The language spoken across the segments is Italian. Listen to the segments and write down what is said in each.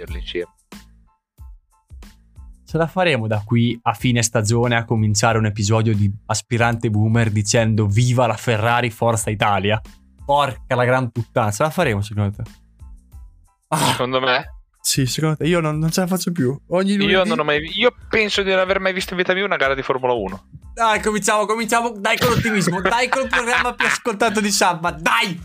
vederli insieme. Ce la faremo da qui a fine stagione a cominciare un episodio di Aspirante Boomer dicendo viva la Ferrari, Forza Italia. Porca la gran puttana, ce la faremo secondo te? Ah. Secondo me? Sì, secondo te. Io non, non ce la faccio più. Ogni lunedì... Io, non ho mai, io penso di non aver mai visto in vita mia una gara di Formula 1. Dai, cominciamo, cominciamo. Dai con l'ottimismo. dai col programma più ascoltato di Samba. Dai!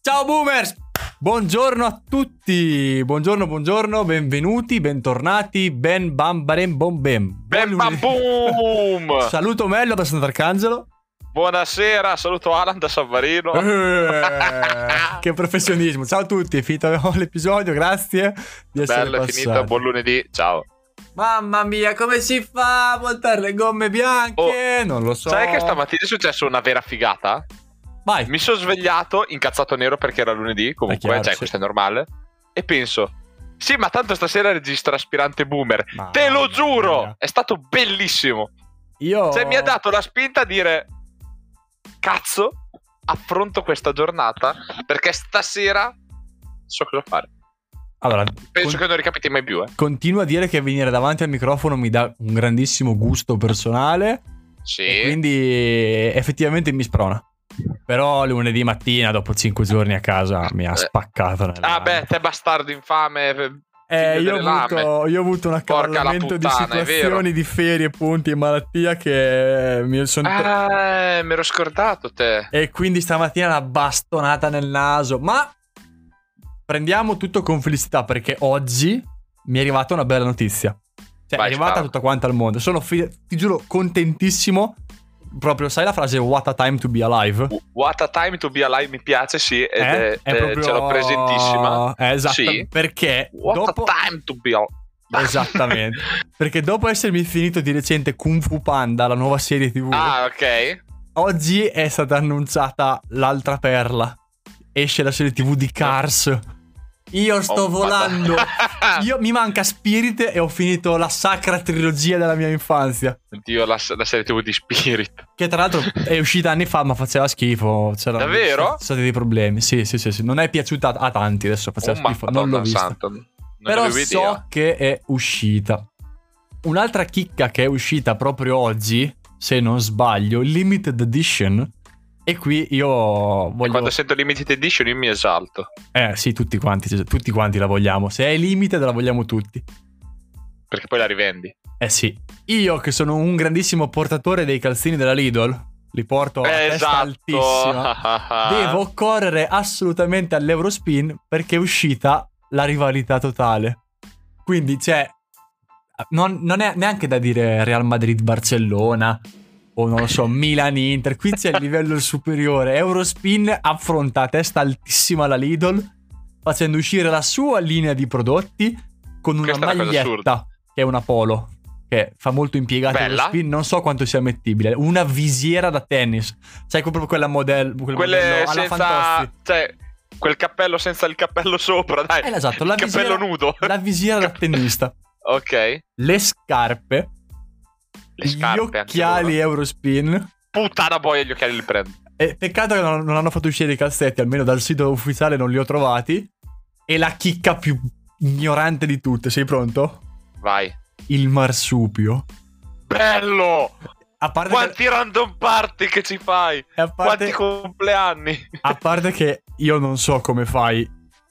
Ciao Boomers! Buongiorno a tutti, buongiorno, buongiorno, benvenuti, bentornati, ben bam barem bom bem. Ben bam boom! Saluto Mello da Sant'Arcangelo. Buonasera, saluto Alan da San Marino. Eh, che professionismo. Ciao a tutti, è finito l'episodio, grazie di essere Bello, passati. è finito, buon lunedì, ciao. Mamma mia, come si fa a montare le gomme bianche? Oh, non lo so. Sai che stamattina è successo una vera figata? Vai. Mi sono svegliato incazzato nero perché era lunedì, comunque, chiaro, cioè, sì. questo è normale. E penso, sì, ma tanto stasera registra aspirante boomer. Ma Te lo giuro, mia. è stato bellissimo. Io... Cioè, mi ha dato la spinta a dire, cazzo, affronto questa giornata perché stasera so cosa fare. Allora, penso con... che non ricapiti mai più. Eh. Continuo a dire che venire davanti al microfono mi dà un grandissimo gusto personale. Sì. quindi effettivamente mi sprona. Però lunedì mattina, dopo cinque giorni a casa, mi ha eh. spaccato. Ah, beh, te bastardo infame. Eh, io, ho avuto, io, ho avuto, un accavallamento di situazioni di ferie, punti e malattia che mi sono. Ah, eh, mi ero scordato te. E quindi stamattina una bastonata nel naso. Ma prendiamo tutto con felicità perché oggi mi è arrivata una bella notizia. Cioè, Vai, è arrivata sparo. tutta quanta al mondo. Sono, fi- ti giuro, contentissimo proprio, sai la frase What a time to be alive? What a time to be alive mi piace, sì, ed eh? è, è, proprio... ce l'ho presentissima. Eh, esatto, sì. perché What dopo... a time to be alive. Esattamente. perché dopo essermi finito di recente Kung Fu Panda, la nuova serie TV. Ah, ok. Oggi è stata annunciata l'altra perla. Esce la serie TV di Cars. Io sto oh, volando. Io mi manca Spirit e ho finito la sacra trilogia della mia infanzia. Oddio, la, la serie TV di Spirit. Che tra l'altro è uscita anni fa, ma faceva schifo. C'era, Davvero? Sono stati dei problemi. Sì, sì, sì, sì. Non è piaciuta a tanti adesso. Faceva oh, schifo. Non l'ho vista. Non Però so che è uscita. Un'altra chicca che è uscita proprio oggi, se non sbaglio, Limited Edition e qui io voglio... E quando sento limited edition io mi esalto. Eh sì, tutti quanti, tutti quanti la vogliamo. Se è limited la vogliamo tutti. Perché poi la rivendi. Eh sì. Io che sono un grandissimo portatore dei calzini della Lidl, li porto a esatto. altissima, devo correre assolutamente all'Eurospin perché è uscita la rivalità totale. Quindi c'è... Non, non è neanche da dire Real Madrid-Barcellona o non lo so, Milan-Inter. Qui c'è il livello superiore. Eurospin affronta a testa altissima la Lidl, facendo uscire la sua linea di prodotti con una Questa maglietta che è una polo. Che fa molto impiegata Eurospin, non so quanto sia mettibile. Una visiera da tennis. Sai proprio quella modello, quel Quelle modello senza, cioè, quel cappello senza il cappello sopra, dai. Eh, esatto, la il visiera, cappello nudo. La visiera da tennista. ok. Le scarpe gli occhiali Eurospin. Puttana boia, gli occhiali li prendo. E peccato che non, non, hanno fatto uscire i cassetti, almeno dal sito ufficiale non li ho trovati. E la chicca più ignorante di tutte, sei pronto? Vai. Il marsupio. Bello! A parte Quanti che... random party che ci fai? Parte... Quanti compleanni? A parte che io non so come fai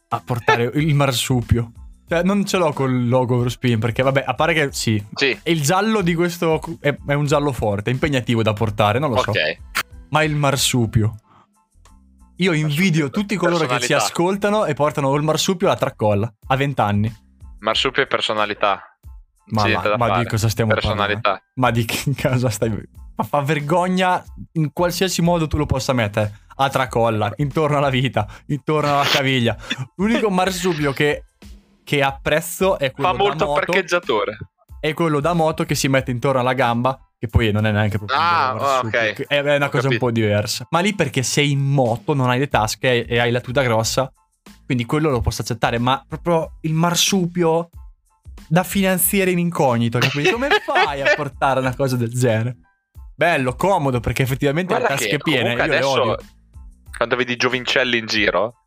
a portare il marsupio. Cioè, non ce l'ho col logo Eurospin perché, vabbè, a parte che sì. Sì. il giallo di questo è, è, un giallo forte, impegnativo da portare, non lo so. Ok. Ma il marsupio. Io invidio tutti coloro che ci ascoltano e portano il marsupio alla tracolla a 20 anni. Marsupio e personalità. Ma, ma, ma di cosa stiamo personalità. parlando? Ma di che cosa stai... Ma fa vergogna in qualsiasi modo tu lo possa mettere. A tracolla, intorno alla vita, intorno alla caviglia. L'unico marsupio che che apprezzo è quello Fa molto moto, parcheggiatore. È quello da moto che si mette intorno alla gamba, che poi non è neanche proprio ah, oh, okay. è una cosa capito. un po' diversa. Ma lì perché sei in moto, non hai le tasche e hai la tuta grossa, quindi quello lo posso accettare, ma proprio il marsupio da finanziere in incognito, capito? Come fai a portare una cosa del genere? Bello, comodo, perché effettivamente Guarda le tasche piene, io le odio. Quando vedi giovincelli in giro,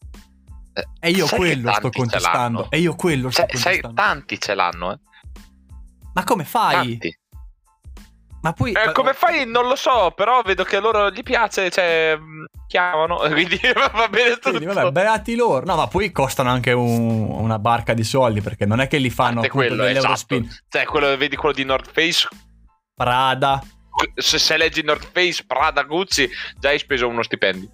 e io quello sto contestando. E io quello sto sai, contestando. Sai, tanti ce l'hanno, eh. Ma come fai? Tanti. Ma poi. Eh, come fai? Non lo so, però vedo che a loro gli piace, cioè. Mm, chiamano, quindi va bene tutto. Quindi, vabbè, beati loro. No, ma poi costano anche un, una barca di soldi, perché non è che li fanno quello, esatto. Cioè, quello, vedi quello di North Face. Prada. Se, se leggi North Face, Prada, Gucci, già hai speso uno stipendio.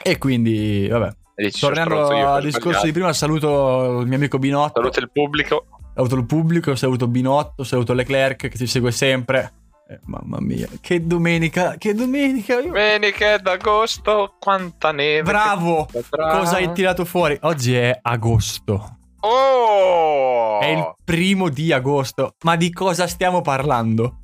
E quindi, vabbè. Tornando al discorso di prima, saluto il mio amico Binotto. Saluto il pubblico. Saluto il pubblico, saluto Binotto, saluto Leclerc che ci segue sempre. Eh, mamma mia, che domenica, che domenica. Domenica d'agosto, quanta neve. Bravo! Cosa hai tirato fuori? Oggi è agosto. Oh! È il primo di agosto. Ma di cosa stiamo parlando?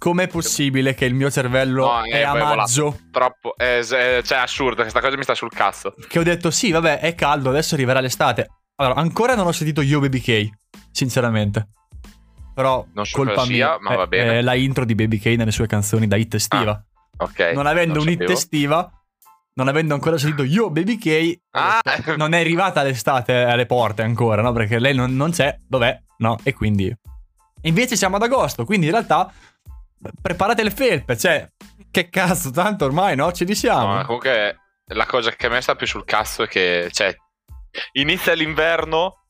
Com'è possibile che il mio cervello no, è, è a maggio? Troppo, è, è, cioè, assurdo, questa cosa mi sta sul cazzo. Che ho detto, sì, vabbè, è caldo, adesso arriverà l'estate. Allora, ancora non ho sentito Yo Baby K, sinceramente. Però non so colpa sia, mia, ma va bene. È la intro di Baby K nelle sue canzoni da hit estiva. Ah, ok. Non avendo non un hit estiva, non avendo ancora sentito Yo Baby K, ah. non è arrivata l'estate alle porte ancora, no? Perché lei non, non c'è, dov'è? No, e quindi... Invece siamo ad agosto, quindi in realtà preparate le felpe, cioè, che cazzo, tanto ormai, no? Ci diciamo. No, comunque, la cosa che a me sta più sul cazzo è che, cioè, inizia l'inverno,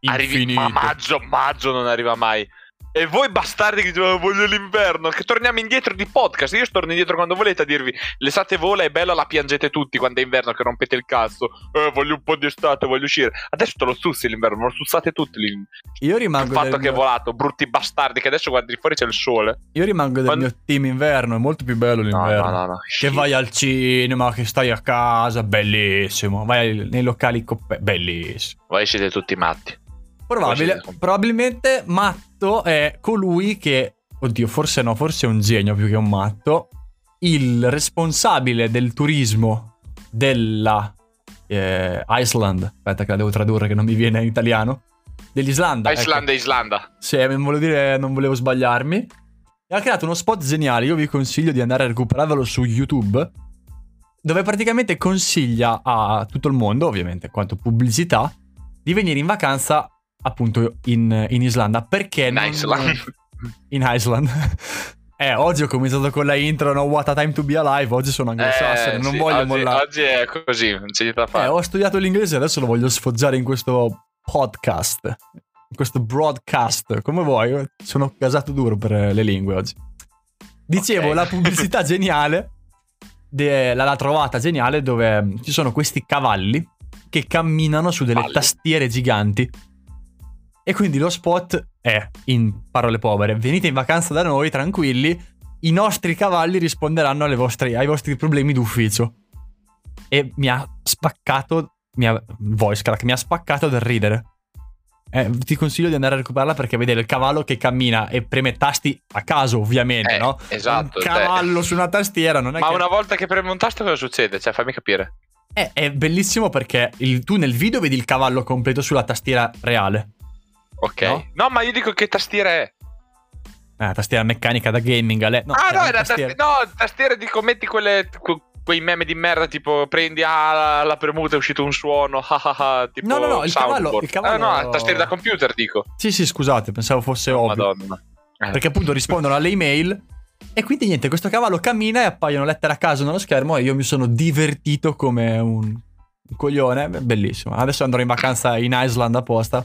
Infinito. arrivi ma maggio, maggio non arriva mai. E voi bastardi che dicevano voglio l'inverno, che torniamo indietro di podcast. Io torno indietro quando volete a dirvi l'estate vola, è bella, la piangete tutti quando è inverno che rompete il cazzo. Eh, voglio un po' di estate, voglio uscire. Adesso te lo sussi l'inverno, lo sussate tutti. Lì. Io rimango. Il fatto che mio... è volato, brutti bastardi, che adesso guardi fuori c'è il sole. Io rimango del quando... mio team inverno, è molto più bello l'inverno. No, no, no, no. Che vai al cinema, che stai a casa, bellissimo. Vai nei locali, coppe... bellissimo. Voi siete tutti matti. Probabile, probabilmente matto è colui che, oddio, forse no, forse è un genio più che un matto, il responsabile del turismo della eh, Iceland, aspetta che la devo tradurre che non mi viene in italiano, dell'Islanda. Islanda, ecco. Islanda. Sì, non volevo, dire, non volevo sbagliarmi. E ha creato uno spot geniale, io vi consiglio di andare a recuperarvelo su YouTube, dove praticamente consiglia a tutto il mondo, ovviamente, quanto pubblicità, di venire in vacanza appunto in, in Islanda. Perché in non... Iceland. In Iceland. Eh, oggi ho cominciato con la intro, no? What a time to be alive. Oggi sono anglosassone, eh, non sì, voglio oggi, mollare. Oggi è così, non c'è niente da fare. Eh, ho studiato l'inglese, adesso lo voglio sfoggiare in questo podcast, in questo broadcast, come vuoi. Sono casato duro per le lingue oggi. Dicevo, okay. la pubblicità geniale, de, l'ha trovata geniale, dove ci sono questi cavalli che camminano su delle Valli. tastiere giganti e quindi lo spot è, in parole povere, venite in vacanza da noi tranquilli, i nostri cavalli risponderanno vostre, ai vostri problemi d'ufficio. E mi ha spaccato, mi ha, voice crack, mi ha spaccato dal ridere. Eh, ti consiglio di andare a recuperarla perché vedere il cavallo che cammina e preme tasti a caso, ovviamente, eh, no? Esatto. Un cavallo su una tastiera, non è Ma che... una volta che preme un tasto cosa succede? Cioè, fammi capire. Eh, è bellissimo perché il, tu nel video vedi il cavallo completo sulla tastiera reale. Ok. No? no, ma io dico che tastiera è. Ah, tastiera meccanica da gaming. Ale... No, ah, no, era tastiera. no, tastiera dico, metti quelle, quei meme di merda, tipo prendi ah, la premuta è uscito un suono, tipo No, no, no, il cavallo, il cavallo... Ah, no, tastiera da computer, dico. Sì, sì, scusate, pensavo fosse oh, ovvio. Madonna. Eh. Perché appunto rispondono alle email e quindi niente, questo cavallo cammina e appaiono lettere a caso nello schermo e io mi sono divertito come un, un coglione, bellissimo. Adesso andrò in vacanza in Iceland apposta.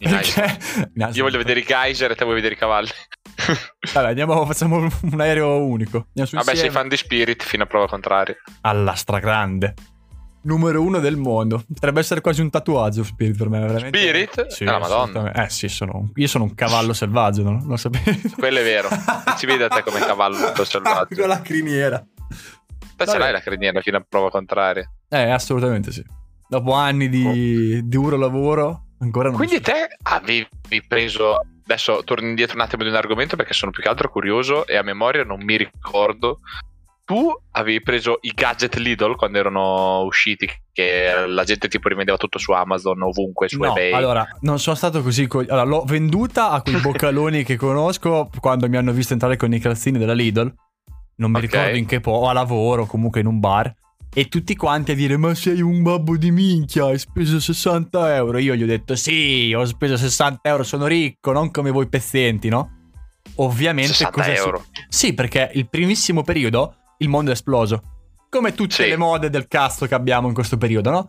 Io voglio vedere i geyser e te vuoi vedere i cavalli. Vabbè, andiamo, facciamo un aereo unico. Vabbè, sei fan di Spirit fino a prova contraria. Alla stragrande. Numero uno del mondo. Potrebbe essere quasi un tatuaggio Spirit per me, veramente. Spirit? Sì, ah, madonna. Eh sì, sono, io sono un cavallo selvaggio, non lo sapevi? Quello è vero. Ci vede a te come cavallo selvaggio. Con la criniera. Te ce l'hai la criniera fino a prova contraria? Eh, assolutamente sì. Dopo anni di oh. duro lavoro, Ancora non Quindi so. te avevi preso. Adesso torno indietro un attimo di un argomento perché sono più che altro curioso e a memoria non mi ricordo. Tu avevi preso i gadget Lidl quando erano usciti, che la gente tipo rivendeva tutto su Amazon, ovunque, su no, eBay. Allora, non sono stato così. Co- allora, l'ho venduta a quei boccaloni che conosco quando mi hanno visto entrare con i calzini della Lidl. Non mi okay. ricordo in che po', a lavoro, comunque in un bar. E tutti quanti a dire: Ma sei un babbo di minchia, hai speso 60 euro. Io gli ho detto: Sì, ho speso 60 euro, sono ricco, non come voi pezzenti, no? Ovviamente 60 euro. Su- sì, perché il primissimo periodo il mondo è esploso. Come tutte sì. le mode del cazzo che abbiamo in questo periodo, no?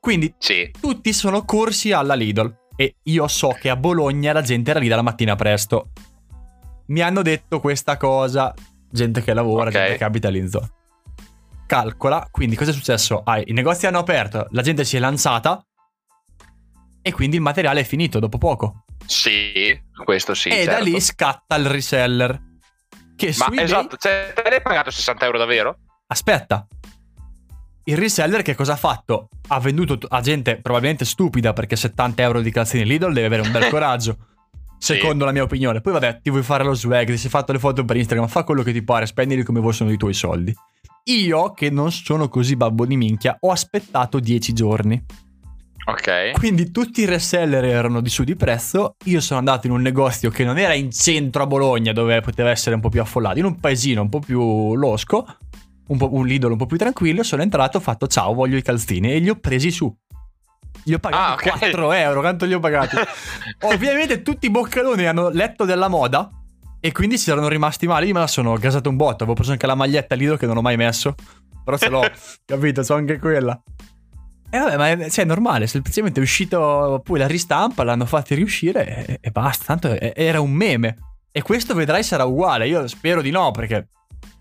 Quindi sì. tutti sono corsi alla Lidl. E io so che a Bologna la gente era lì dalla mattina presto. Mi hanno detto questa cosa. Gente che lavora, okay. gente che abita lì in zona. Calcola, quindi cosa è successo? Ah, I negozi hanno aperto, la gente si è lanciata e quindi il materiale è finito dopo poco. Sì, questo sì. E certo. da lì scatta il reseller. Che Ma esatto, cioè, te l'hai pagato 60 euro davvero? Aspetta. Il reseller che cosa ha fatto? Ha venduto a gente probabilmente stupida perché 70 euro di calzini Lidl deve avere un bel coraggio. secondo sì. la mia opinione. Poi vabbè, ti vuoi fare lo swag, ti sei fatto le foto per Instagram, fa quello che ti pare, spendili come vogliono i tuoi soldi. Io, che non sono così babbo di minchia, ho aspettato 10 giorni. Ok. Quindi tutti i reseller erano di su di prezzo. Io sono andato in un negozio che non era in centro a Bologna, dove poteva essere un po' più affollato, in un paesino un po' più losco, un, po', un Lidl un po' più tranquillo. Sono entrato, ho fatto ciao, voglio i calzini e li ho presi su. Gli ho pagato ah, okay. 4 euro, quanto li ho pagati? Ovviamente tutti i boccaloni hanno letto della moda e quindi si erano rimasti male. Io me la sono gasato un botto. Avevo preso anche la maglietta Lidl che non ho mai messo. Però ce l'ho, capito? So anche quella. E vabbè, ma è, cioè, è normale, semplicemente è uscito poi la ristampa, l'hanno fatti riuscire e, e basta. Tanto è, era un meme. E questo vedrai sarà uguale. Io spero di no, perché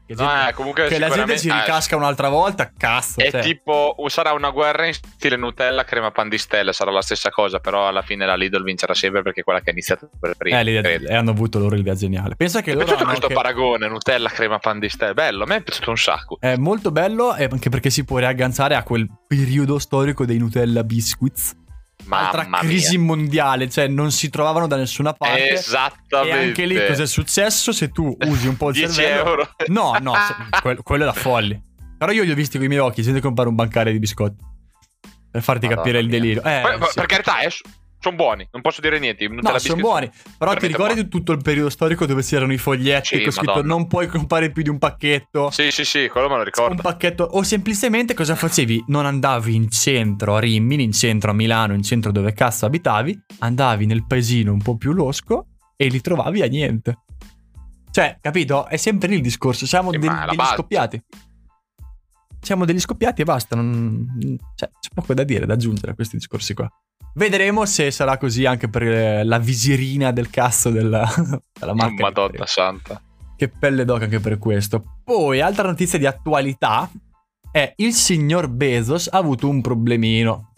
che, gente, no, eh, comunque che la gente si ricasca eh, un'altra volta, cazzo. È cioè. tipo, sarà una guerra in stile Nutella, crema pan di stelle, sarà la stessa cosa, però alla fine la Lidl vincerà sempre perché è quella che ha iniziato per prima. Eh, e hanno avuto loro l'idea geniale. Pensa che mi loro è piaciuto questo che... paragone, Nutella, crema pan di stelle, bello, a me è piaciuto un sacco. È molto bello, anche perché si può riagganciare a quel periodo storico dei Nutella Biscuits Mamma altra crisi mia. mondiale, cioè non si trovavano da nessuna parte. Esattamente. E anche lì cosa è successo se tu usi un po' il 10 cervello? euro. No, no, se, quello, quello, è da folli. Però io li ho visti con i miei occhi, gente comprare un bancare di biscotti. Per farti Madonna capire mia. il delirio. Eh, Poi, sì. Per carità, è sono buoni, non posso dire niente. Non no, sono buoni. Però ti ricordi buoni. tutto il periodo storico dove c'erano i foglietti sì, con scritto non puoi comprare più di un pacchetto? Sì, sì, sì, quello me lo ricordo. Un pacchetto. O semplicemente cosa facevi? Non andavi in centro a Rimini, in centro a Milano, in centro dove cazzo abitavi, andavi nel paesino un po' più losco e li trovavi a niente. Cioè, capito? È sempre lì il discorso. Siamo sì, degli, degli scoppiati. Siamo degli scoppiati e basta. Non... Cioè, c'è poco da dire, da aggiungere a questi discorsi qua. Vedremo se sarà così anche per eh, la visirina del cazzo della, della marca. Oh, Madonna santa. Che pelle d'oca anche per questo. Poi, altra notizia di attualità è il signor Bezos ha avuto un problemino.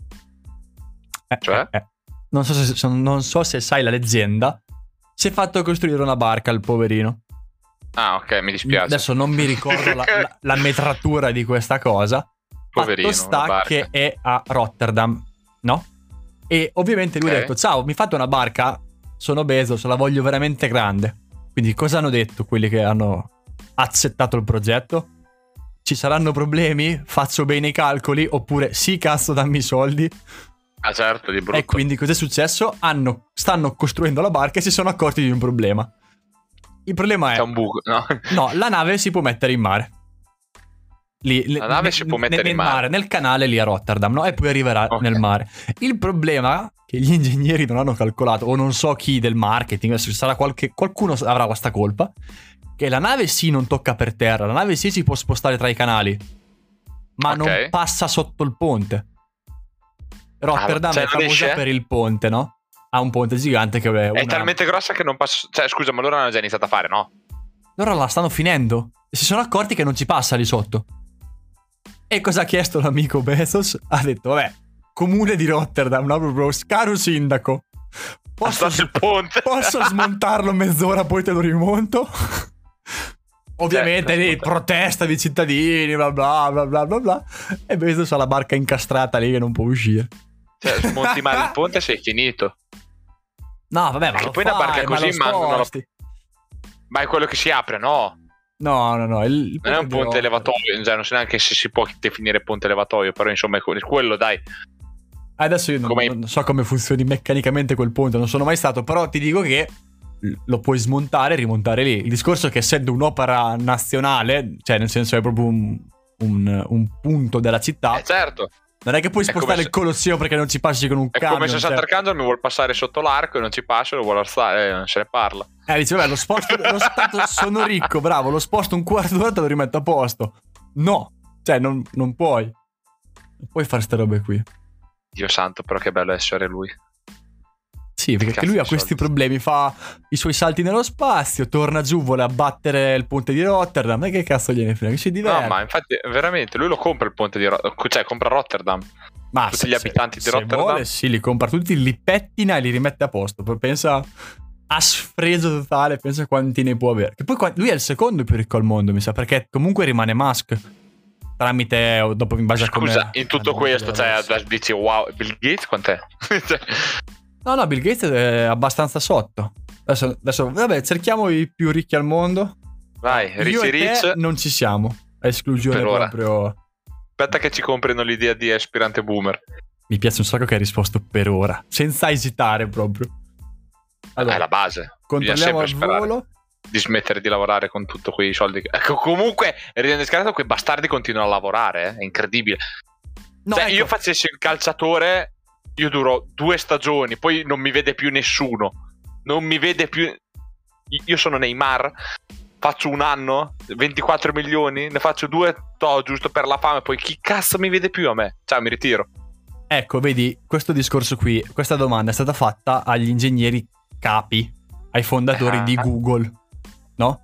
Eh, cioè? Eh, non, so se, non so se sai la leggenda. Si è fatto costruire una barca al poverino. Ah, ok, mi dispiace. Adesso non mi ricordo la, la, la, metratura di questa cosa. Poverino. Fatto sta che è a Rotterdam, no? E ovviamente lui okay. ha detto: Ciao, mi fate una barca? Sono Bezos, la voglio veramente grande. Quindi, cosa hanno detto quelli che hanno accettato il progetto? Ci saranno problemi? Faccio bene i calcoli? Oppure sì, cazzo, dammi i soldi? Ah, certo, di brutto. E quindi cos'è successo? Hanno, stanno costruendo la barca e si sono accorti di un problema. Il problema è. C'è un buco, no? No, la nave si può mettere in mare. Lì, la nave si può mettere nel, in mare. mare. Nel canale lì a Rotterdam, no? E poi arriverà okay. nel mare. Il problema che gli ingegneri non hanno calcolato, o non so chi del marketing, sarà qualche, qualcuno avrà questa colpa, che la nave sì non tocca per terra, la nave sì si può spostare tra i canali, ma okay. non passa sotto il ponte. Rotterdam ah, cioè è famosa per il ponte, no? Ha un ponte gigante che è, una... è talmente grossa che non passa. Cioè, scusa, ma loro hanno già iniziato a fare, no? Loro la stanno finendo. E si sono accorti che non ci passa lì sotto. E cosa ha chiesto l'amico Bezos? Ha detto, vabbè, comune di Rotterdam, no, bro, caro sindaco, posso, posso smontarlo mezz'ora poi te lo rimonto? Ovviamente certo, lì protesta di cittadini, bla bla bla bla bla bla. E Bezos ha la barca incastrata lì che non può uscire. Cioè, smonti male il ponte sei finito. No, vabbè, ma poi fai, una barca così, ma, ma, ma è quello che si apre, no? No, no, no. Il, non è un ponte elevatoio, cioè, non so neanche se si può definire ponte elevatoio, però insomma è quello, dai. Adesso io non, non, so come funzioni meccanicamente quel ponte, non sono mai stato, però ti dico che lo puoi smontare e rimontare lì. Il discorso è che essendo un'opera nazionale, cioè nel senso è proprio un, un, un punto della città. Eh, certo. Non è che puoi spostare se... il Colosseo perché non ci passi con un è camion. È come se Sant'Arcangelo mi vuole passare sotto l'arco e non ci passa lo vuole alzare, eh, non se ne parla. Eh, dice, vabbè, lo sposto, lo sposto sono ricco, bravo, lo sposto un quarto d'ora e te lo rimetto a posto. No, cioè, non, non puoi. Non puoi fare queste robe qui. Dio santo, però che bello essere lui. Sì, perché lui ha questi problemi, fa i suoi salti nello spazio, torna giù, vuole abbattere il ponte di Rotterdam. E che cazzo gliene frega? Che si diverte. No, ma infatti, veramente, lui lo compra il ponte di Rotterdam, cioè compra Rotterdam. Ma tutti se, gli abitanti se, di Rotterdam. Se vuole, sì, li compra tutti, li pettina e li rimette a posto. Poi pensa a sfregio totale, pensa quanti ne può avere. Che poi lui è il secondo più ricco al mondo, mi sa, perché comunque rimane Musk. Tramite, dopo in base a come... Scusa, in tutto questo, cioè, dici wow, Bill Gates quant'è? Cioè, No, no, Bill Gates è abbastanza sotto. Adesso, adesso vabbè, cerchiamo i più ricchi al mondo. Vai, Ricci Rich. Non ci siamo. A esclusione proprio. Aspetta che ci comprino l'idea di aspirante boomer. Mi piace un sacco che hai risposto per ora, senza esitare proprio. Allora, è la base. Controlliamo al volo. Di smettere di lavorare con tutti quei soldi. Che... Ecco, comunque, ridendo scalato, quei bastardi continuano a lavorare. Eh? È incredibile. No, Se ecco. io facessi il calciatore, io duro due stagioni, poi non mi vede più nessuno. Non mi vede più. Io sono Neymar, faccio un anno, 24 milioni, ne faccio due, to, giusto per la fame, poi chi cazzo mi vede più a me? Ciao, mi ritiro. Ecco, vedi, questo discorso qui, questa domanda è stata fatta agli ingegneri capi, ai fondatori uh-huh. di Google, no?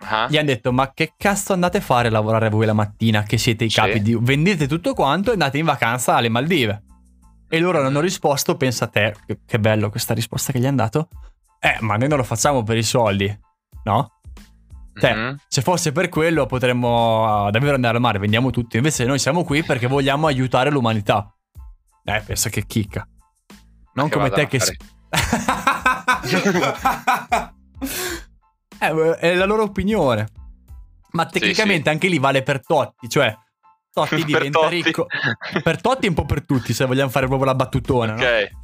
Uh-huh. Gli hanno detto, ma che cazzo andate a fare a lavorare voi la mattina che siete i capi sì. di... Vendete tutto quanto e andate in vacanza alle Maldive. E loro hanno risposto, pensa a te, che bello questa risposta che gli hanno dato. Eh, ma noi non lo facciamo per i soldi, no? Cioè, mm-hmm. se fosse per quello potremmo uh, davvero andare al mare, vendiamo tutti. Invece noi siamo qui perché vogliamo aiutare l'umanità. Eh, pensa che chicca. Non che come te che... eh, è la loro opinione. Ma tecnicamente sì, sì. anche lì vale per Totti, cioè Totti diventa Totti. ricco. Per Totti e un po' per tutti, se vogliamo fare proprio la battutona. Ok. No?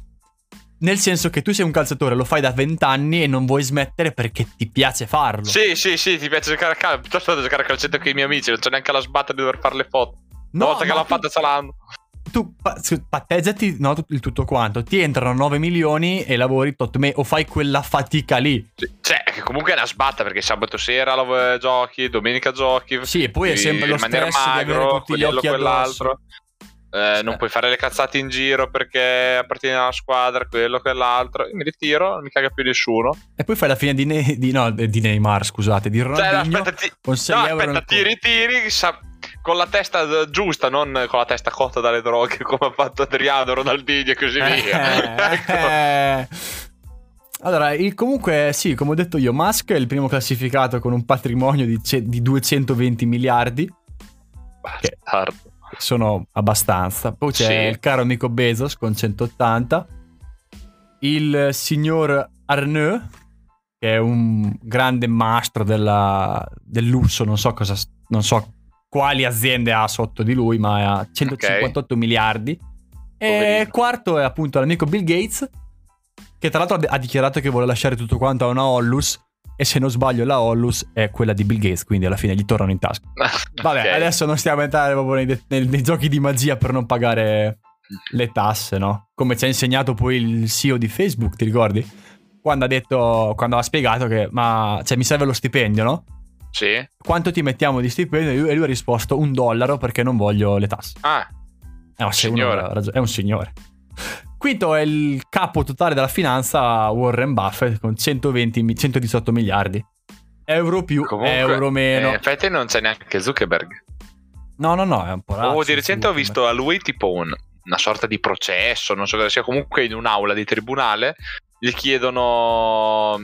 Nel senso che tu sei un calciatore, lo fai da vent'anni e non vuoi smettere perché ti piace farlo. Sì, sì, sì, ti piace giocare a calcio. Piuttosto giocare a calcetto con i miei amici, non c'è neanche la sbatta di dover fare le foto. Una no, volta che l'ho fatta ce l'hanno tu patteggiati no, il tutto quanto. Ti entrano 9 milioni e lavori tot me o fai quella fatica lì. Cioè, che comunque è una sbatta perché sabato sera lo giochi, domenica giochi. Sì, e poi è sempre lo stesso magro, di avere tutti gli occhi quell'altro. Eh, non puoi fare le cazzate in giro perché appartieni alla squadra, quello, quell'altro. Io mi ritiro, non mi caga più nessuno. E poi fai la fine di, ne- di, no, di Neymar, scusate, di Ronaldinho. Cioè, aspetta, ti, con 6 no, aspetta, ti ritiri, sa- con la testa giusta, non con la testa cotta dalle droghe come ha fatto Adriano, Ronaldinho e così via. Eh, ecco. eh. Allora, il, comunque sì, come ho detto io, Musk è il primo classificato con un patrimonio di, ce- di 220 miliardi. Bastardo. sono abbastanza. Poi c'è sì. il caro amico Bezos con 180. Il signor Arnaud, che è un grande mastro della, del lusso, non so cosa... Non so quali aziende ha sotto di lui, ma ha 158 okay. miliardi. Poverino. E quarto è appunto l'amico Bill Gates, che tra l'altro ha dichiarato che vuole lasciare tutto quanto a una Hollus. E se non sbaglio, la Hollus è quella di Bill Gates, quindi alla fine gli tornano in tasca. Vabbè, okay. adesso non stiamo a entrare proprio nei, nei, nei, giochi di magia per non pagare le tasse, no? Come ci ha insegnato poi il CEO di Facebook, ti ricordi? Quando ha detto, quando ha spiegato che, ma cioè, mi serve lo stipendio, no? Sì. Quanto ti mettiamo di stipendio? E lui ha risposto un dollaro perché non voglio le tasse. Ah. Eh, ma signore. Ragione, è un signore. Quinto è il capo totale della finanza Warren Buffett con 120, 118 miliardi. Euro più, Comunque, euro meno. In effetti non c'è neanche Zuckerberg. No, no, no, è un po' razzo, Oh, di recente ho visto a lui tipo un, una sorta di processo, non so cosa sia, comunque in un'aula di tribunale gli chiedono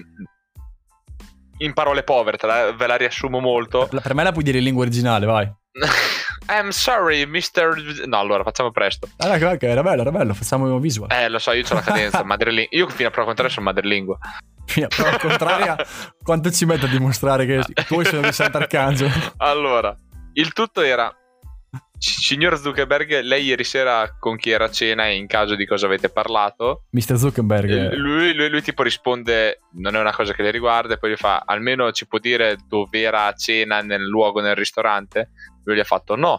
in parole povere, la, ve la riassumo molto. Per, me la puoi dire in lingua originale, vai. I'm sorry, Mr. No, allora facciamo presto. Ah, ok, ok, era bello, era bello, facciamo visual. Eh, lo so, io ho la cadenza madrelingua. Io fino a prova contraria sono madrelingua. Fino a prova contraria, quanto ci metto a dimostrare che tu sono di Sant'Arcangelo? Allora, il tutto era Signor Zuckerberg, lei ieri sera con chi era a cena e in caso di cosa avete parlato? Mr. Zuckerberg. Eh, lui, lui, lui, tipo risponde, non è una cosa che le riguarda, e poi gli fa, almeno ci può dire dove era a cena, nel luogo, nel ristorante? Lui gli ha fatto, no.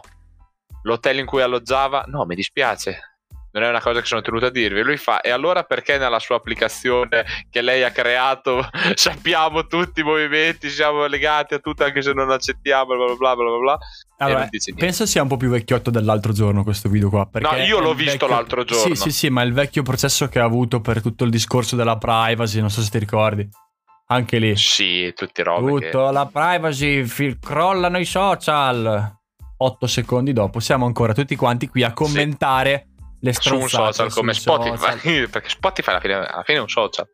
L'hotel in cui alloggiava? No, mi dispiace non è una cosa che sono tenuto a dirvi. Lui fa, e allora perché nella sua applicazione che lei ha creato sappiamo tutti i movimenti, siamo legati a tutto anche se non accettiamo, bla bla bla bla bla. Allora, penso sia un po' più vecchiotto dell'altro giorno questo video qua. No, io l'ho visto vecchio... l'altro giorno. Sì, sì, sì, ma il vecchio processo che ha avuto per tutto il discorso della privacy, non so se ti ricordi. Anche lì. Sì, tutti robe. Tutto, che... la privacy, fi- crollano i social. Otto secondi dopo siamo ancora tutti quanti qui a commentare sì le su un social come Spotify, social. perché Spotify alla fine, alla fine, è un social.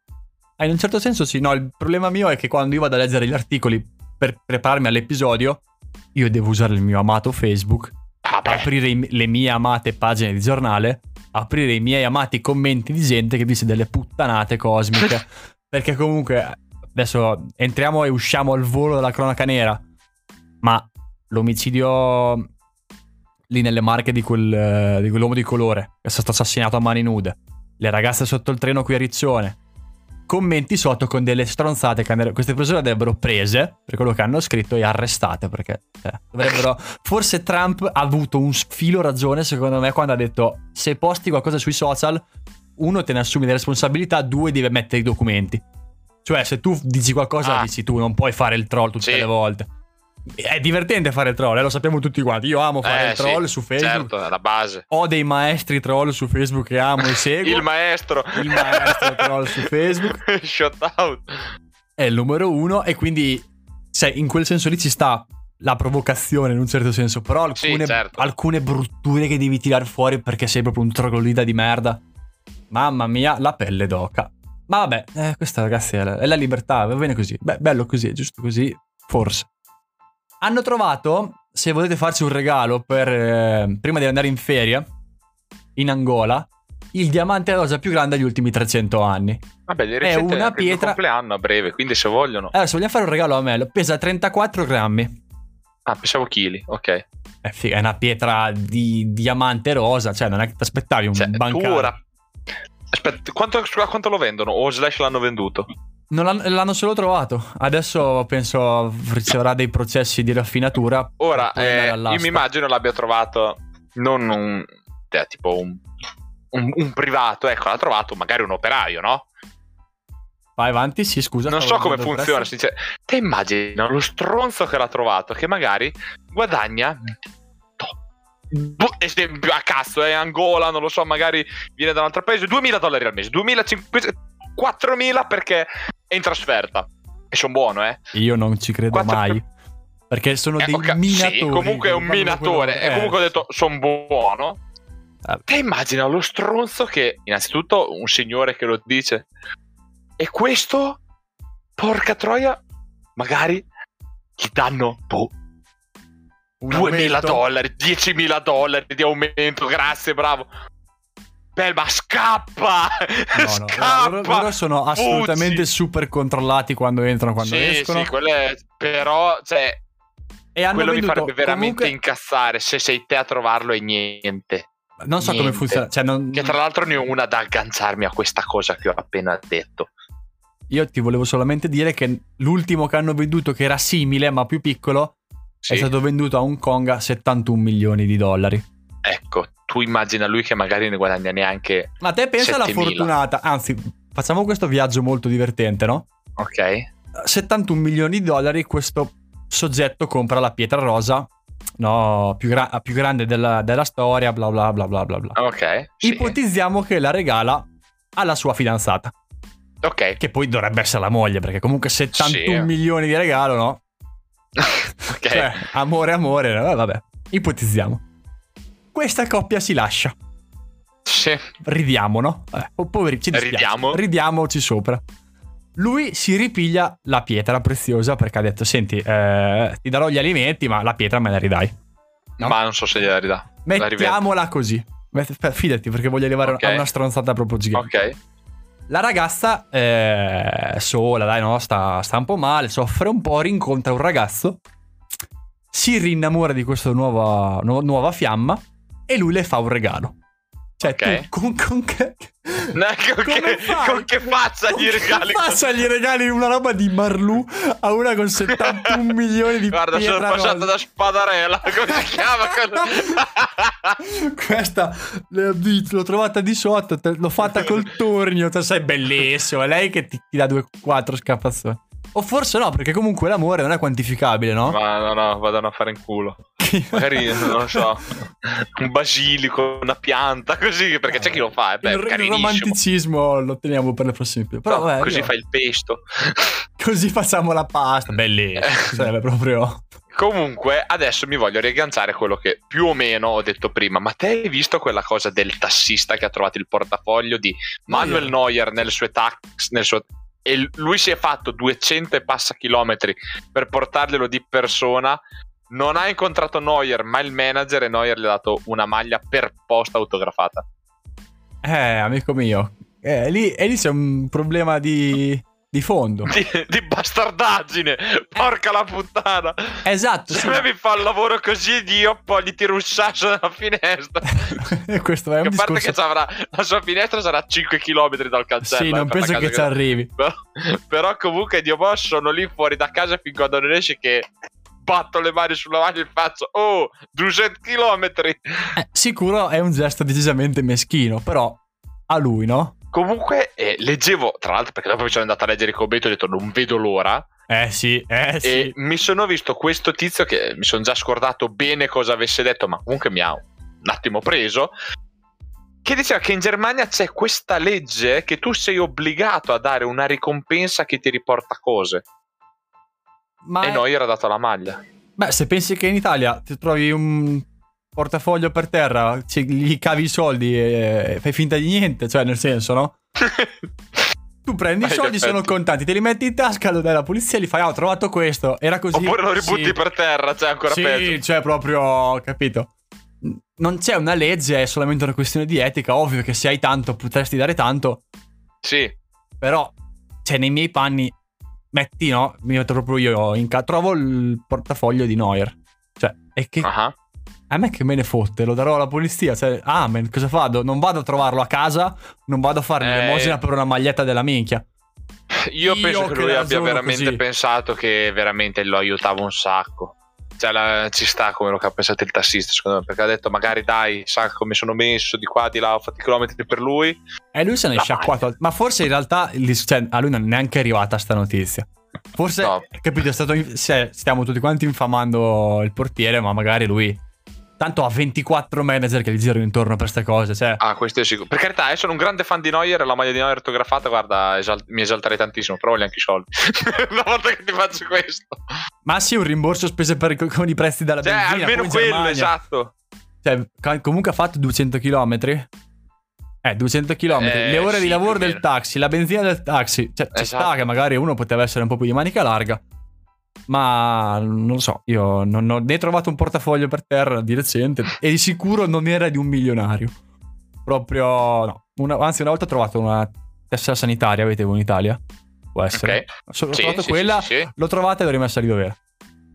Ah, in un certo senso sì, no, il problema mio è che quando io vado a leggere gli articoli per prepararmi all'episodio, io devo usare il mio amato Facebook, ah, aprire i, le mie amate pagine di giornale, aprire i miei amati commenti di gente che dice delle puttanate cosmiche, perché comunque adesso entriamo e usciamo al volo della cronaca nera, ma l'omicidio lì nelle marche di, quel, di quell'uomo di colore che è stato assassinato a mani nude. Le ragazze sotto il treno qui a Riccione. Commenti sotto con delle stronzate che queste persone andrebbero prese per quello che hanno scritto e arrestate perché eh, dovrebbero... Forse Trump ha avuto un filo ragione secondo me quando ha detto se posti qualcosa sui social, uno te ne assumi le responsabilità, due deve mettere i documenti. Cioè se tu dici qualcosa, ah. dici tu, non puoi fare il troll tutte sì. le volte. È divertente fare il troll, eh, lo sappiamo tutti quanti. Io amo fare eh, il troll sì, su Facebook. Certo, è la base. Ho dei maestri troll su Facebook che amo e seguo. il maestro. Il maestro troll su Facebook. Shut out. È il numero uno e quindi cioè, in quel senso lì ci sta la provocazione in un certo senso, però alcune, sì, certo. alcune brutture che devi tirare fuori perché sei proprio un troglodita di merda. Mamma mia, la pelle d'oca. Ma vabbè, eh, questa ragazzi è la, è la libertà, va bene così. Beh, bello così, giusto così, forse. Hanno trovato, se volete farci un regalo per, eh, prima di andare in ferie, in Angola, il diamante rosa più grande degli ultimi 300 anni. Vabbè, di è una pietra. Compleanno a breve, quindi se vogliono. Allora, se vogliamo fare un regalo a me, pesa 34 grammi. Ah, pensavo chili, ok. È, figa, è una pietra di diamante rosa, cioè non è che ti aspettavi un cioè, bancario. Ora... Aspetta, quanto, quanto lo vendono? O Slash l'hanno venduto? Non l'hanno, solo trovato. Adesso penso riceverà dei processi di raffinatura. Ora, eh, io mi immagino l'abbia trovato non un, cioè, tipo un, un, un, privato, ecco, l'ha trovato magari un operaio, no? Vai avanti, sì, scusa. Non so come funziona. Dice, te immagini lo stronzo che l'ha trovato, che magari guadagna esempio a cazzo, è eh, Angola, non lo so, magari viene da un altro paese, 2000 dollari al mese, 2005, 4000 perché è in trasferta. E sono buono, eh. Io non ci credo 4... mai. Perché sono eh, dei okay. minatori. Sì, comunque è un minatore. E comunque ho detto, sono buono. Ah. Te immagina lo stronzo che, innanzitutto, un signore che lo dice. E questo, porca troia, magari gli danno, boh, 2000 dollari, 10.000 dollari di aumento, grazie, bravo. Beh, ma scappa! No, scappa! No, loro, loro, sono assolutamente Puzzi. super controllati quando entrano, quando sì, escono. Sì, quello è... Però, cioè... E quello mi farebbe veramente comunque... incazzare se sei te a trovarlo e niente. Non so niente. come funziona. Cioè non... Che tra l'altro ne ho una da agganciarmi a questa cosa che ho appena detto. Io ti volevo solamente dire che l'ultimo che hanno venduto, che era simile ma più piccolo, sì. è stato venduto a Hong Kong a 71 milioni di dollari. Ecco, tu immagina lui che magari ne guadagna neanche. Ma te pensa alla fortunata, anzi, facciamo questo viaggio molto divertente, no? Ok. 71 milioni di dollari, questo soggetto compra la pietra rosa, no, più, gra- più grande della, della, storia, bla bla bla bla bla. Ok. Sì. Ipotizziamo che la regala alla sua fidanzata. Ok. Che poi dovrebbe essere la moglie, perché comunque 71 sì. milioni di regalo, no? ok. Cioè, amore, amore, no? vabbè. Ipotizziamo questa coppia si lascia. Sì. Ridiamo, no? Eh, poveri, ci dispiace. Ridiamo. Ridiamoci sopra. Lui si ripiglia la pietra preziosa perché ha detto: Senti, eh, ti darò gli alimenti, ma la pietra me la ridai. No? Ma non so se gliela ridà. Mettiamola così. Fidati perché voglio arrivare okay. a una stronzata proprio gigante. Ok. La ragazza è sola, dai, no? Sta, sta un po' male, soffre un po', rincontra un ragazzo si rinnamora di questa nuova, nu- nuova fiamma e lui le fa un regalo. Cioè, okay. tu con, con, che, no, con, che, con che faccia gli regali? Con che faccia gli regali una roba di Marlù a una con 71 milioni di Guarda, sono passata da spadarella. Come si chiama? Questa l'ho trovata di sotto. L'ho fatta col tornio. Tu sei bellissimo. È lei che ti, ti dà due, quattro scappazzoni. O forse no, perché comunque l'amore non è quantificabile, no? Ma no, no, vadano a fare in culo. Magari, non lo so, un basilico, una pianta, così, perché c'è chi lo fa. Eh, beh, il, il romanticismo lo teniamo per le prossime più. Però, no, così io... fai il pesto. così facciamo la pasta. Bellissimo. Sarebbe proprio... Comunque, adesso mi voglio riagganciare a quello che più o meno ho detto prima. Ma te hai visto quella cosa del tassista che ha trovato il portafoglio di Manuel Neuer nel suo, tax, nel suo e lui si è fatto 200 e passa chilometri per portarglielo di persona. Non ha incontrato Neuer, ma il manager e Neuer gli ha dato una maglia per posta autografata. Eh, amico mio, eh, lì, e lì c'è un problema di di fondo. Di, di bastardaggine, porca la puttana. Esatto. Se sì. me mi fa il lavoro così, Dio, poi gli tiro un sasso dalla finestra. Questo è un che discorso... A parte che avrà, la sua finestra sarà 5 km dal cancello. Sì, non penso che ci arrivi. Però, però comunque, Dio, boh, sono lì fuori da casa fin quando non esce che batto le mani sulla maglia e faccio oh 200 km eh, sicuro è un gesto decisamente meschino però a lui no? Comunque, eh, leggevo, tra l'altro, perché dopo mi sono andato a leggere il commento e ho detto non vedo l'ora. Eh sì, eh sì. E mi sono visto questo tizio che mi sono già scordato bene cosa avesse detto, ma comunque mi ha un attimo preso. Che diceva che in Germania c'è questa legge che tu sei obbligato a dare una ricompensa che ti riporta cose. Ma e è... noi era dato la maglia. Beh, se pensi che in Italia ti trovi un portafoglio per terra, gli cavi i soldi e fai finta di niente, cioè nel senso, no? tu prendi i soldi, sono contanti, te li metti in tasca, lo dai alla polizia e li fai, ah, ho trovato questo, era così. Oppure lo ributti sì. per terra, cioè ancora sì, peggio. Sì, cioè proprio, capito? Non c'è una legge, è solamente una questione di etica, ovvio che se hai tanto potresti dare tanto. Sì. Però, cioè nei miei panni, metti, no? Mi metto proprio io in casa, trovo il portafoglio di Neuer. Cioè, e che... Uh-huh a me che me ne fotte, lo darò alla polizia. Cioè, amen, cosa vado? Non vado a trovarlo a casa, non vado a fare eh... l'elemosina per una maglietta della minchia. Io, Io penso che, che lui abbia veramente così. pensato che veramente lo aiutava un sacco. Cioè, la, ci sta come lo che ha pensato il tassista, secondo me, perché ha detto magari dai, sa come sono messo di qua, di là, ho fatto i chilometri per lui. E lui se ne è sciacquato. Ma forse in realtà cioè, a lui non è neanche arrivata sta notizia. Forse, no. capito, è stato, cioè, stiamo tutti quanti infamando il portiere, ma magari lui Tanto ha 24 manager che gli girano intorno per queste cose. Cioè. Ah, questo è sicuro. Per carità, io sono un grande fan di Neuer. La maglia di Neuer autografata, guarda, esal- mi esalterei tantissimo. Però voglio anche i soldi. Una volta che ti faccio questo. Ma sì, un rimborso spese per, con i prezzi dalla cioè, benzina. almeno quello, esatto. Cioè, comunque ha fatto 200 km. Eh, 200 km. Eh, Le ore sì, di lavoro del taxi, la benzina del taxi. Cioè, esatto. ci sta che magari uno poteva essere un po' più di manica larga. Ma non lo so, io non ho né trovato un portafoglio per terra di recente e di sicuro non era di un milionario. Proprio no. Una, anzi, una volta ho trovato una tessera sanitaria, avete in Italia? Può essere. Okay. Ho sì, trovato sì, quella, sì, l'ho trovata e l'ho rimessa lì dov'era.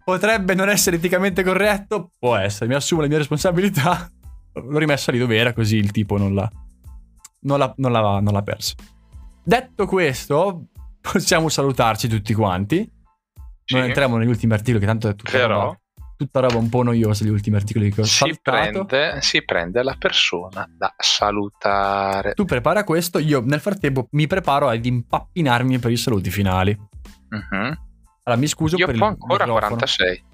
Potrebbe non essere eticamente corretto, può essere, mi assumo le mie responsabilità. L'ho rimessa lì dov'era, così il tipo non l'ha, non l'ha, non l'ha, non l'ha persa. Detto questo, possiamo salutarci tutti quanti. Sì. Non entriamo negli ultimi articoli, che tanto è tutta Però... roba, tutta roba un po' noiosa. Gli ultimi articoli che ho si prende, si prende la persona da salutare. Tu prepara questo, io nel frattempo mi preparo ad impappinarmi per i saluti finali. Uh-huh. Allora, mi scuso io per il ancora microfono. 46.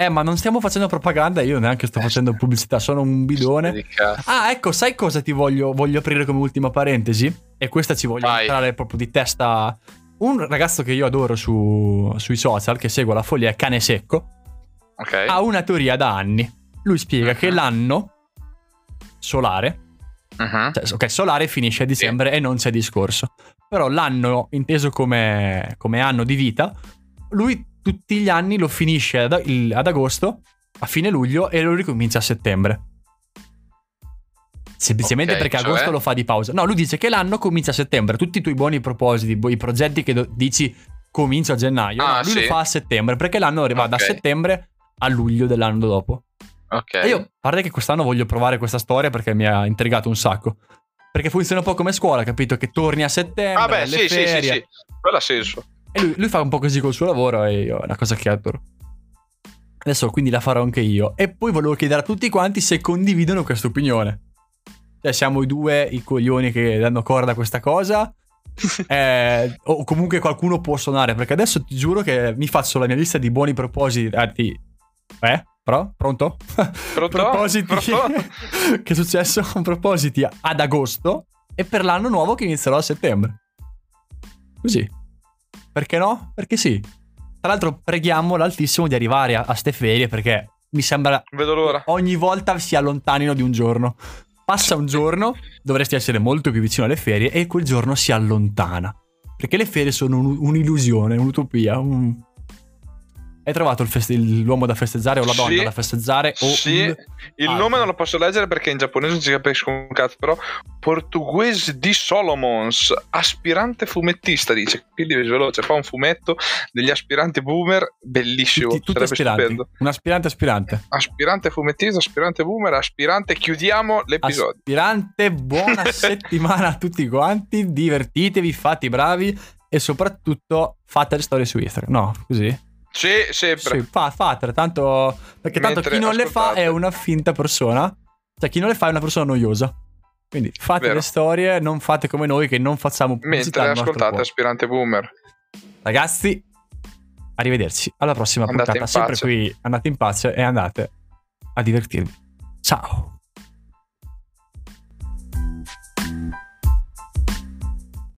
Eh, ma non stiamo facendo propaganda, io neanche sto facendo pubblicità, sono un bidone. Ah, ecco, sai cosa ti voglio, voglio aprire come ultima parentesi? E questa ci voglio Vai. entrare proprio di testa un ragazzo che io adoro su, sui social, che segue la follia, è Cane Secco, okay. ha una teoria da anni. Lui spiega uh-huh. che l'anno solare, uh-huh. cioè, ok, solare finisce a dicembre sì. e non c'è discorso. Però l'anno inteso come, come, anno di vita, lui tutti gli anni lo finisce ad, ad agosto, a fine luglio e lo ricomincia a settembre. Semplicemente okay, perché cioè? agosto lo fa di pausa. No, lui dice che l'anno comincia a settembre. Tutti i tuoi buoni propositi, i progetti che do- dici comincia a gennaio, ah, no, lui sì. lo fa a settembre perché l'anno arriva okay. da settembre a luglio dell'anno dopo. Ok. E io, a parte che quest'anno voglio provare questa storia perché mi ha intrigato un sacco. Perché funziona un po' come scuola, capito? Che torni a settembre. Ah, beh, sì, sì, sì, sì. Quello ha senso. E lui, lui, fa un po' così col suo lavoro e io, è una cosa che adoro. Adesso quindi la farò anche io. E poi volevo chiedere a tutti quanti se condividono questa opinione. Cioè, siamo i due i coglioni che danno corda a questa cosa. eh, o comunque qualcuno può suonare. Perché adesso ti giuro che mi faccio la mia lista di buoni propositi. Eh? Però? Pronto? Pronto? propositi. Pronto? che è successo? Propositi ad agosto e per l'anno nuovo che inizierò a settembre. Così. Perché no? Perché sì. Tra l'altro preghiamo l'Altissimo di arrivare a, a ste ferie perché mi sembra Vedo l'ora. ogni volta si allontanino di un giorno. Passa un giorno, dovresti essere molto più vicino alle ferie e quel giorno si allontana. Perché le ferie sono un, un'illusione, un'utopia, un, hai trovato feste- l'uomo da festeggiare o la donna sì, da festeggiare? O sì, il, il nome non lo posso leggere perché in giapponese non si capisce un cazzo, però Portuguese di Solomons, aspirante fumettista, dice, quindi veloce, fa un fumetto degli aspiranti boomer, bellissimo, tutti, tutti aspiranti. Stupendo. Un aspirante aspirante. Aspirante fumettista, aspirante boomer, aspirante, chiudiamo l'episodio. Aspirante, buona settimana a tutti quanti, divertitevi, fate i bravi e soprattutto fate le storie su Instagram, no, così? Sì, sempre. Sì, fa, fatele, tanto... Perché tanto chi non ascoltate. le fa è una finta persona. Cioè, chi non le fa è una persona noiosa. Quindi fate Vero. le storie, non fate come noi che non facciamo pubblicità Mentre ascoltate Aspirante Boomer. Ragazzi, arrivederci. Alla prossima andate puntata. Sempre qui andate in pace e andate a divertirvi. Ciao.